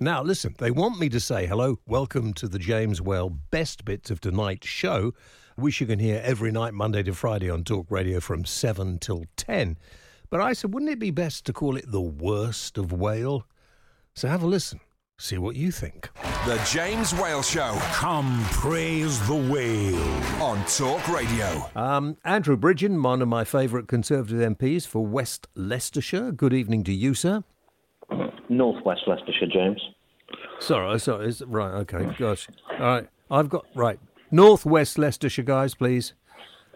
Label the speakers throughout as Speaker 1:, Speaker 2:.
Speaker 1: Now, listen, they want me to say hello, welcome to the James Whale Best Bits of Tonight's show, which you can hear every night, Monday to Friday on Talk Radio from 7 till 10. But I said, wouldn't it be best to call it the worst of Whale? So have a listen, see what you think.
Speaker 2: The James Whale Show
Speaker 3: Come praise the whale.
Speaker 2: on Talk Radio.
Speaker 1: Um, Andrew Bridgen, one of my favourite Conservative MPs for West Leicestershire. Good evening to you, sir.
Speaker 4: Northwest Leicestershire, James.
Speaker 1: Sorry, sorry. Is, right, okay, gosh. All right, I've got, right. Northwest Leicestershire, guys, please.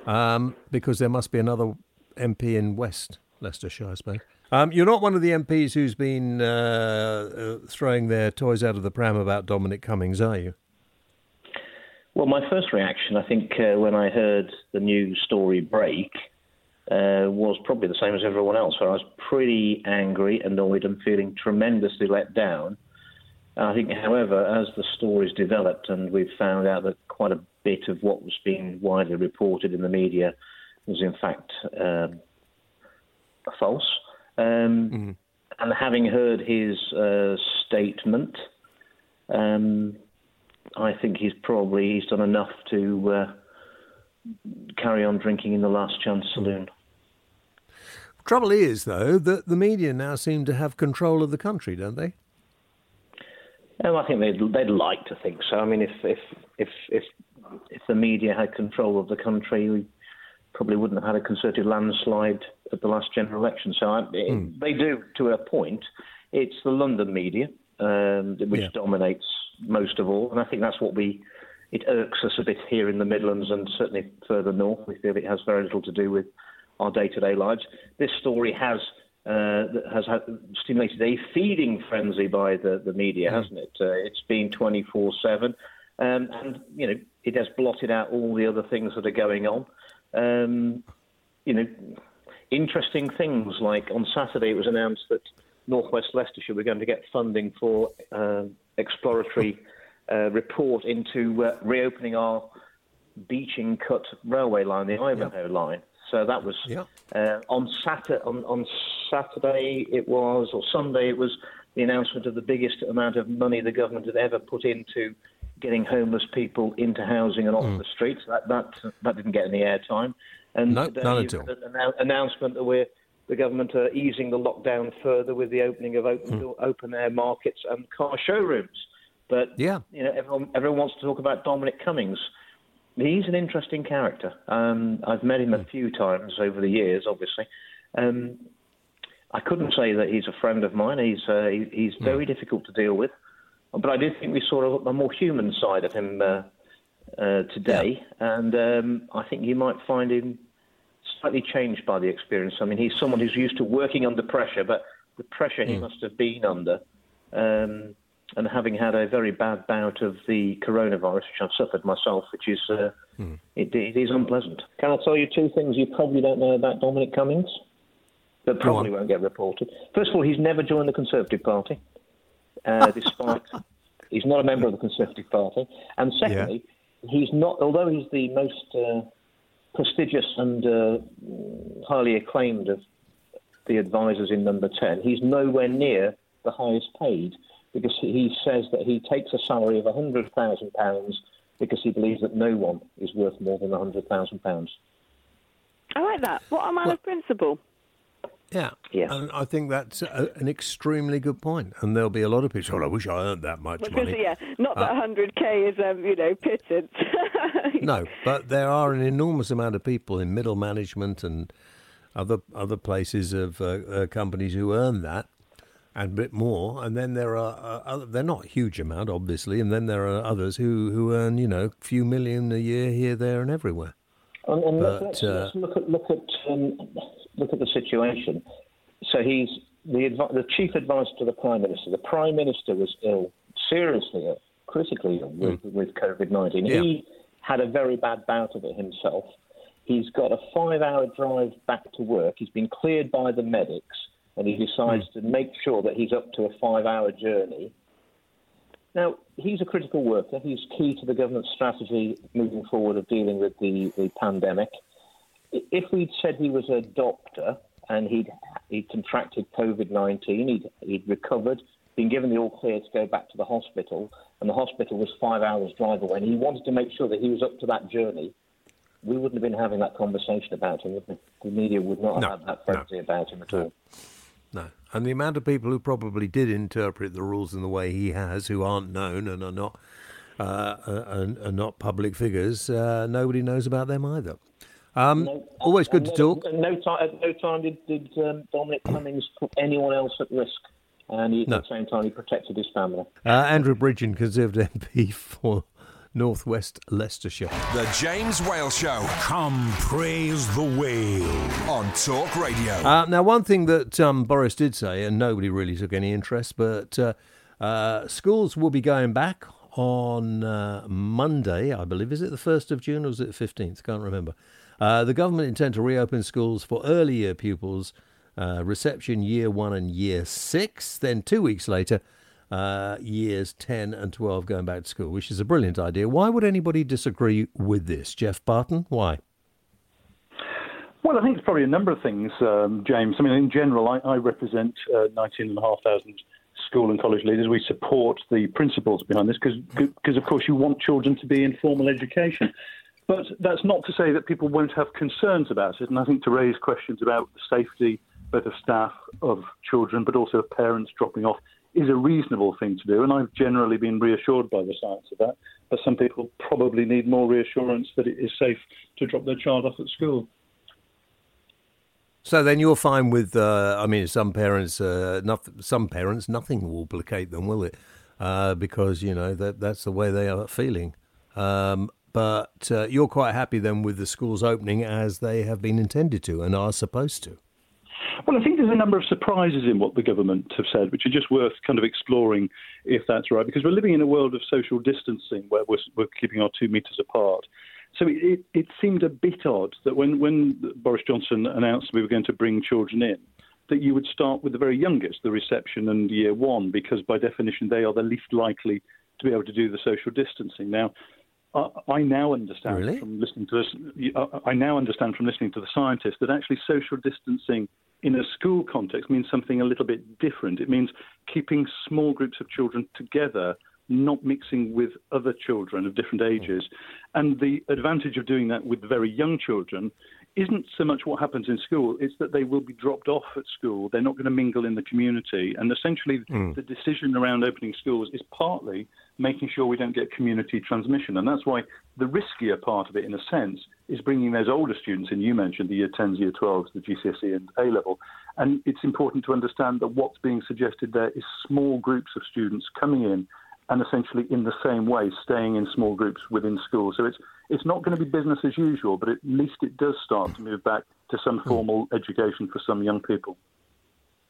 Speaker 1: Um, because there must be another MP in West Leicestershire, I suppose. Um, you're not one of the MPs who's been uh, uh, throwing their toys out of the pram about Dominic Cummings, are you?
Speaker 4: Well, my first reaction, I think, uh, when I heard the news story break, uh, was probably the same as everyone else, where I was pretty angry, annoyed, and feeling tremendously let down. I think, however, as the stories developed and we've found out that quite a bit of what was being widely reported in the media was in fact um, false, um, and having heard his uh, statement, um, I think he's probably he's done enough to uh, carry on drinking in the Last Chance Saloon.
Speaker 1: Trouble is, though, that the media now seem to have control of the country, don't they?
Speaker 4: Um, I think they'd, they'd like to think so. I mean, if if if if if the media had control of the country, we probably wouldn't have had a concerted landslide at the last general election. So I, it, they do to a point. It's the London media um, which
Speaker 1: Yeah.
Speaker 4: dominates most of all, and I think that's what we. It irks us a bit here in the Midlands and certainly further north. We feel it has very little to do with our day-to-day lives. This story has uh, has had, stimulated a feeding frenzy by the, the media, hasn't it? Uh, it's been 24/7, um, and you know it has blotted out all the other things that are going on. Um, you know, interesting things like on Saturday it was announced that Northwest Leicestershire were going to get funding for uh, exploratory uh, report into uh, reopening our Beeching Cut railway line, the Ivanhoe line. So that was uh, on Saturday. On, on Saturday it was, or Sunday it was, the announcement of the biggest amount of money the government had ever put into getting homeless people into housing and off the streets. That that that didn't get any airtime. And
Speaker 1: No,
Speaker 4: today
Speaker 1: none at all.
Speaker 4: an announcement that we're the government are easing the lockdown further with the opening of open open air markets and car showrooms. But
Speaker 1: Yeah.
Speaker 4: you know, everyone everyone wants to talk about Dominic Cummings. He's an interesting character. Um, I've met him a few times over the years, obviously. Um, I couldn't say that he's a friend of mine. He's uh, he, he's very difficult to deal with, but I do think we saw a, a more human side of him uh, uh, today, and um, I think you might find him slightly changed by the experience. I mean, he's someone who's used to working under pressure, but the pressure he must have been under, um, and having had a very bad bout of the coronavirus, which I've suffered myself, which is uh, it, it is unpleasant. Can I tell you two things you probably don't know about Dominic Cummings? That probably won't get reported. First of all, he's never joined the Conservative Party, uh, despite he's not a member of the Conservative Party. And secondly, he's not. Although he's the most uh, prestigious and uh, highly acclaimed of the advisors in Number Ten, he's nowhere near the highest paid because he says that he takes a salary of hundred thousand pounds because he believes that no one is worth more than hundred thousand pounds.
Speaker 5: I like that. What a man of principle.
Speaker 1: Yeah,
Speaker 4: Yeah.
Speaker 1: and I think that's a, an extremely good point. And there'll be a lot of people. Well, I wish I earned that much
Speaker 5: Because,
Speaker 1: money.
Speaker 5: yeah, not that 100k is, um, you know, pittance.
Speaker 1: No, but there are an enormous amount of people in middle management and other other places of uh, uh, companies who earn that and a bit more. And then there are uh, other, they're not a huge amount, obviously. And then there are others who who earn you know a few million a year here, there, and everywhere.
Speaker 4: And, and
Speaker 1: But,
Speaker 4: let's,
Speaker 1: uh,
Speaker 4: let's look at look at um, look at the situation. So he's the advi- the chief advisor to the prime minister. The prime minister was ill, seriously ill, critically ill with, with COVID nineteen.
Speaker 1: Yeah.
Speaker 4: He had a very bad bout of it himself. He's got a five-hour drive back to work. He's been cleared by the medics, and he decides
Speaker 1: Hmm.
Speaker 4: to make sure that he's up to a five-hour journey. Now, he's a critical worker. He's key to the government's strategy moving forward of dealing with the, the pandemic. If we'd said he was a doctor and he'd, he'd contracted COVID 19, he'd, he'd recovered, been given the all clear to go back to the hospital, and the hospital was five hours' drive away, and he wanted to make sure that he was up to that journey, we wouldn't have been having that conversation about him. The media would not
Speaker 1: No,
Speaker 4: have had that
Speaker 1: no.
Speaker 4: frenzy about him at all.
Speaker 1: No, and the amount of people who probably did interpret the rules in the way he has, who aren't known and are not uh, uh, and are not public figures, uh, nobody knows about them either. Um,
Speaker 4: No-
Speaker 1: always good
Speaker 4: and
Speaker 1: to
Speaker 4: no-
Speaker 1: talk.
Speaker 4: and No time, at no time did, did um, Dominic Cummings put anyone else at risk, and he,
Speaker 1: No.
Speaker 4: at the same time he protected his family.
Speaker 1: Uh, Andrew Bridgen, Conservative MP for Northwest Leicestershire.
Speaker 2: The James Whale Show
Speaker 3: Come praise the whale.
Speaker 2: on Talk Radio.
Speaker 1: Uh, now, one thing that um, Boris did say, and nobody really took any interest, but uh, uh, schools will be going back on uh, Monday, I believe. Is it the 1st of June or is it the 15th? Can't remember. Uh, the government intend to reopen schools for early year pupils, uh, reception year one and year six. Then, two weeks later, uh, years 10 and 12 going back to school, which is a brilliant idea. Why would anybody disagree with this? Geoff Barton, why?
Speaker 6: Well, I think it's probably a number of things, um, James. I mean, in general, I, I represent uh, 19,500 school and college leaders. We support the principles behind this because, of course, you want children to be in formal education. But that's not to say that people won't have concerns about it. And I think to raise questions about the safety both of staff, of children, but also of parents dropping off is a reasonable thing to do. And I've generally been reassured by the science of that. But some people probably need more reassurance that it is safe to drop their child off at school.
Speaker 1: So then you're fine with, uh, I mean, some parents, uh, not, some parents, nothing will placate them, will it? Uh, because you know that that's the way they are feeling. Um, but uh, you're quite happy then with the schools opening as they have been intended to and are supposed to.
Speaker 6: Well, I think there's a number of surprises in what the government have said, which are just worth kind of exploring if that's right, because we're living in a world of social distancing where we're, we're keeping our two metres apart. So it, it seemed a bit odd that when, when Boris Johnson announced we were going to bring children in, that you would start with the very youngest, the reception and year one, because by definition they are the least likely to be able to do the social distancing. Now, I, I now understand
Speaker 1: Really?
Speaker 6: from listening to this. I now understand from listening to the scientists that actually social distancing in a school context means something a little bit different. It means keeping small groups of children together, not mixing with other children of different hmm. ages. And the advantage of doing that with very young children isn't so much what happens in school, it's that they will be dropped off at school. They're not going to mingle in the community. And essentially, hmm. the decision around opening schools is partly making sure we don't get community transmission. And that's why the riskier part of it, in a sense, is bringing those older students in. You mentioned the year 10s, year 12s, the GCSE E and A level. And it's important to understand that what's being suggested there is small groups of students coming in and essentially in the same way staying in small groups within schools. So it's it's not going to be business as usual, but at least it does start to move back to some formal education for some young people.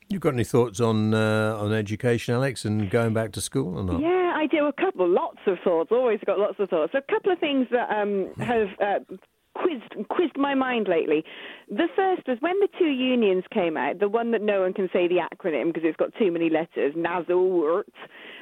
Speaker 1: You've got any thoughts on uh, on education, Alex, and going back to school or not?
Speaker 5: Yeah, I do. A couple, lots of thoughts. Always got lots of thoughts. So A couple of things that um, have uh, quizzed quizzed my mind lately. The first was when the two unions came out. The one that no one can say the acronym because it's got too many letters. NASUWT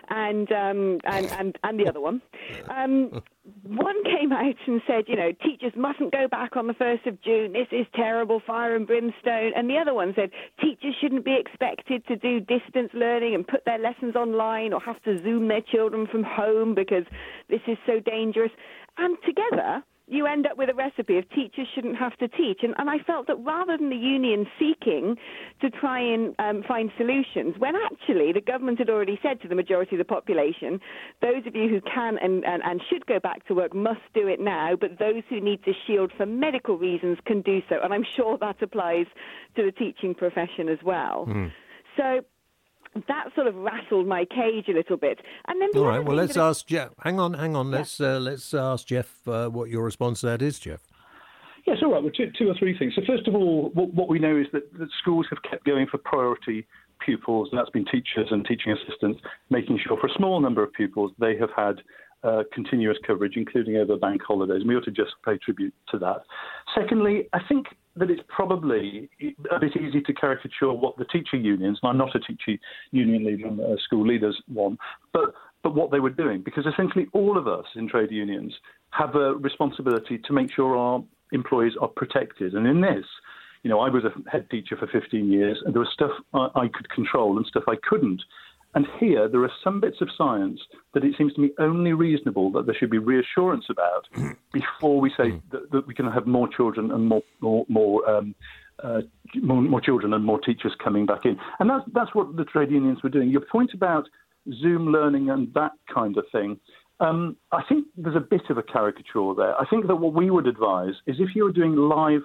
Speaker 5: and um, and and and the other one. Um, one came out and said, you know, teachers mustn't go back on the first of June. This is terrible, fire and brimstone. And the other one said teachers shouldn't be expected to do distance learning and put their lessons online or have to zoom their children from home because this is so dangerous. And together you end up with a recipe of teachers shouldn't have to teach. And, and I felt that rather than the union seeking to try and um, find solutions, when actually the government had already said to the majority of the population, those of you who can and, and, and should go back to work must do it now, but those who need to shield for medical reasons can do so. And I'm sure that applies to the teaching profession as well.
Speaker 1: Mm.
Speaker 5: So that sort of rattled my cage a little bit. And then the
Speaker 1: All. Well, let's ask Geoff. Hang on, hang on. Let's uh, let's ask Geoff uh, what your response to that is, Geoff.
Speaker 6: Yes, all right. Well, two, two or three things. So, first of all, what, what we know is that, that schools have kept going for priority pupils, and that's been teachers and teaching assistants, making sure for a small number of pupils they have had uh, continuous coverage, including over bank holidays. And we ought to just pay tribute to that. Secondly, I think that it's probably a bit easy to caricature what the teacher unions, and I'm not a teacher union leader, I'm a school leaders one, but but what they were doing, because essentially all of us in trade unions have a responsibility to make sure our employees are protected. And in this, you know, I was a head teacher for 15 years, and there was stuff I, I could control and stuff I couldn't. And here, there are some bits of science that it seems to me only reasonable that there should be reassurance about before we say that, that we can have more children and more more more, um, uh, more more children and more teachers coming back in. And that's that's what the trade unions were doing. Your point about Zoom learning and that kind of thing. Um, I think there's a bit of a caricature there. I think that what we would advise is if you were doing live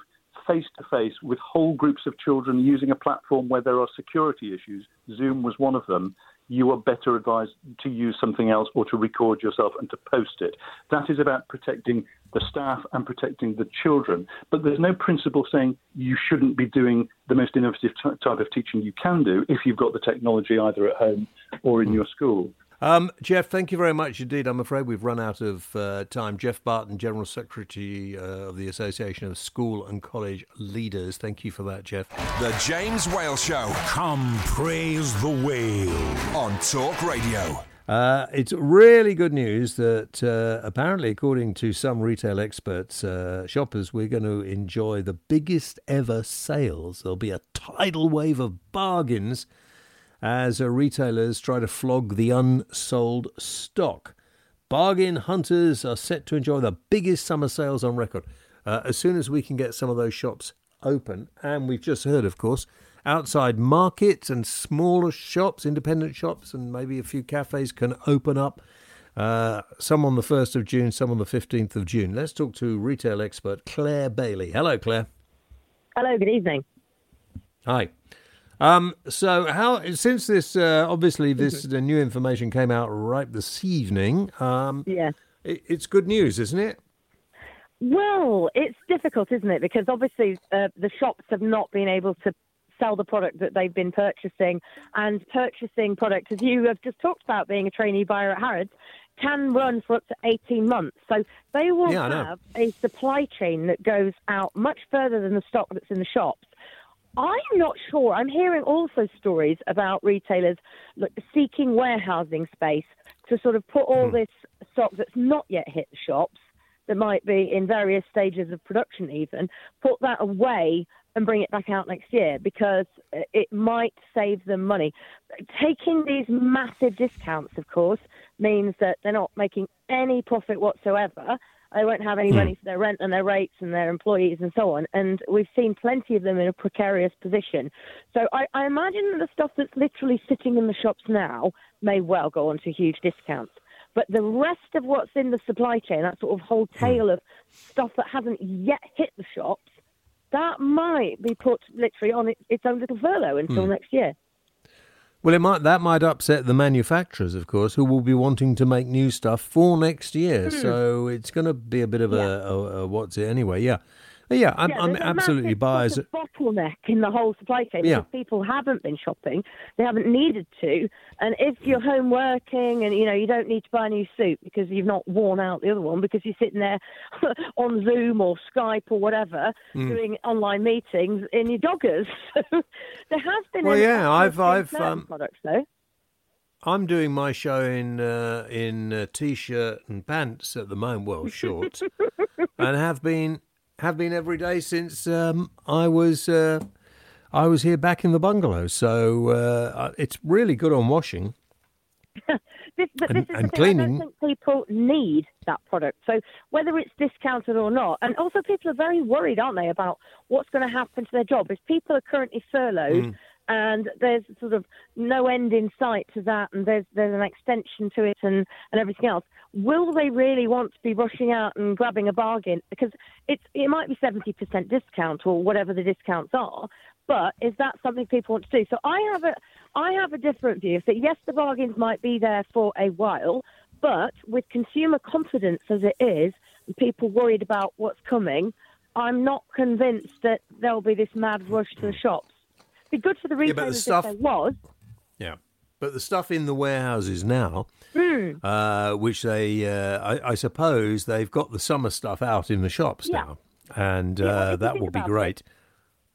Speaker 6: face to face with whole groups of children using a platform where there are security issues, Zoom was one of them, you are better advised to use something else or to record yourself and to post it. That is about protecting the staff and protecting the children. But there's no principle saying you shouldn't be doing the most innovative t- type of teaching you can do if you've got the technology either at home or in hmm. your school.
Speaker 1: Um, Geoff, thank you very much indeed. I'm afraid we've run out of uh, time. Geoff Barton, General Secretary uh, of the Association of School and College Leaders. Thank you for that, Geoff.
Speaker 2: The James Whale Show
Speaker 3: Come praise the whale.
Speaker 2: on Talk Radio.
Speaker 1: Uh, it's really good news that uh, apparently, according to some retail experts, uh, shoppers, we're going to enjoy the biggest ever sales. There'll be a tidal wave of bargains as retailers try to flog the unsold stock. Bargain hunters are set to enjoy the biggest summer sales on record uh, as soon as we can get some of those shops open. And we've just heard, of course, outside markets and smaller shops, independent shops, and maybe a few cafes can open up. Uh, some on the 1st of June, some on the 15th of June. Let's talk to retail expert Clare Bailey. Hello, Clare.
Speaker 7: Hello, good evening.
Speaker 1: Hi. Um, so, how since this uh, obviously this uh, new information came out right this evening, um,
Speaker 7: Yeah.
Speaker 1: it, it's good news, isn't it?
Speaker 7: Well, it's difficult, isn't it? Because obviously uh, the shops have not been able to sell the product that they've been purchasing, and purchasing product, as you have just talked about, being a trainee buyer at Harrods, can run for up to 18 months. So they will
Speaker 1: Yeah,
Speaker 7: have a supply chain that goes out much further than the stock that's in the shops. I'm not sure. I'm hearing also stories about retailers seeking warehousing space to sort of put all hmm. this stock that's not yet hit the shops, that might be in various stages of production even, put that away and bring it back out next year because uh, it might save them money. Taking these massive discounts, of course, means that they're not making any profit whatsoever. They won't have any hmm. money for their rent and their rates and their employees and so on. And we've seen plenty of them in a precarious position. So I, I imagine that the stuff that's literally sitting in the shops now may well go on to huge discounts. But the rest of what's in the supply chain, that sort of whole hmm. tail of stuff that hasn't yet hit the shops, that might be put literally on its, its own little furlough until hmm. next year.
Speaker 1: Well, it might that might upset the manufacturers, of course, who will be wanting to make new stuff for next year.
Speaker 7: Hmm.
Speaker 1: So it's going to be a bit of a, a, a what's it anyway? Yeah, yeah. I'm,
Speaker 7: Yeah,
Speaker 1: I'm
Speaker 7: there's
Speaker 1: absolutely buyers.
Speaker 7: sort of bottleneck in the whole supply chain
Speaker 1: Yeah.
Speaker 7: because people haven't been shopping, they haven't needed to, and if you're home working and you know you don't need to buy a new suit because you've not worn out the other one because you're sitting there on Zoom or Skype or whatever
Speaker 1: Hmm.
Speaker 7: doing online meetings in your joggers. So there has been
Speaker 1: Well, yeah, I've- I've, um,
Speaker 7: products though.
Speaker 1: I'm doing my show in uh, in uh, t-shirt and pants at the moment, well, shorts, and have been have been every day since um, I was uh, I was here back in the bungalow. So uh, it's really good on washing.
Speaker 7: this, but
Speaker 1: And-
Speaker 7: this is
Speaker 1: and
Speaker 7: the thing.
Speaker 1: cleaning-
Speaker 7: I don't think people need that product. So whether it's discounted or not, and also people are very worried, aren't they, about what's going to happen to their job if people are currently furloughed.
Speaker 1: Mm.
Speaker 7: And there's sort of no end in sight to that, and there's there's an extension to it, and, and everything else. Will they really want to be rushing out and grabbing a bargain? Because it's it might be seventy percent discount or whatever the discounts are, but is that something people want to do? So I have a I have a different view. That yes, the bargains might be there for a while, but with consumer confidence as it is, and people worried about what's coming, I'm not convinced that there'll be this mad rush to the shops. Be good for the
Speaker 1: Yeah, but the
Speaker 7: retailers
Speaker 1: stuff-
Speaker 7: if there was.
Speaker 1: Yeah. But the stuff in the warehouses now,
Speaker 7: Hmm.
Speaker 1: uh, which they, uh, I, I suppose they've got the summer stuff out in the shops
Speaker 7: Yeah.
Speaker 1: now. And
Speaker 7: Yeah,
Speaker 1: uh, that will be great.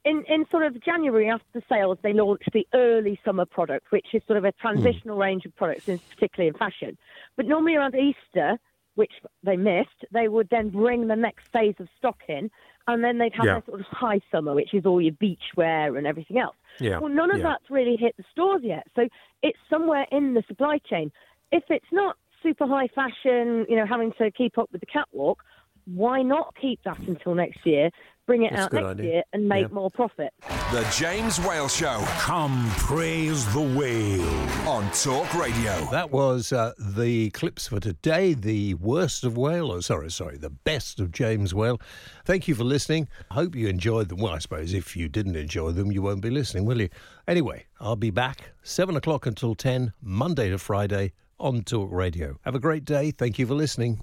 Speaker 7: in, in sort of January after the sales, they launched the early summer product, which is sort of a transitional range of products, in, particularly in fashion. But normally around Easter, which they missed, they would then bring the next phase of stock in, and then they'd have
Speaker 1: Yeah.
Speaker 7: their sort of high summer, which is all your beach wear and everything else.
Speaker 1: Yeah,
Speaker 7: Well, none of
Speaker 1: yeah.
Speaker 7: that's really hit the stores yet, so it's somewhere in the supply chain. If it's not super high fashion, you know, having to keep up with the catwalk, why not keep that until next year? Bring it
Speaker 2: That's
Speaker 7: out next
Speaker 2: idea.
Speaker 7: year and make
Speaker 2: Yeah.
Speaker 7: more profit.
Speaker 2: The James Whale Show.
Speaker 3: Come praise the whale.
Speaker 2: On Talk Radio.
Speaker 1: That was uh, the clips for today. The worst of Whale, or sorry, sorry, the best of James Whale. Thank you for listening. I hope you enjoyed them. Well, I suppose if you didn't enjoy them, you won't be listening, will you? Anyway, I'll be back seven o'clock until ten, Monday to Friday on Talk Radio. Have a great day. Thank you for listening.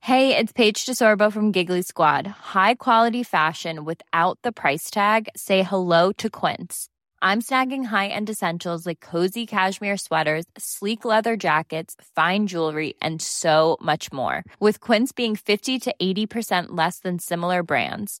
Speaker 8: Hey, it's Paige DeSorbo from Giggly Squad. High quality fashion without the price tag. Say hello to Quince. I'm snagging high-end essentials like cozy cashmere sweaters, sleek leather jackets, fine jewelry, and so much more. With Quince being 50 to 80% less than similar brands.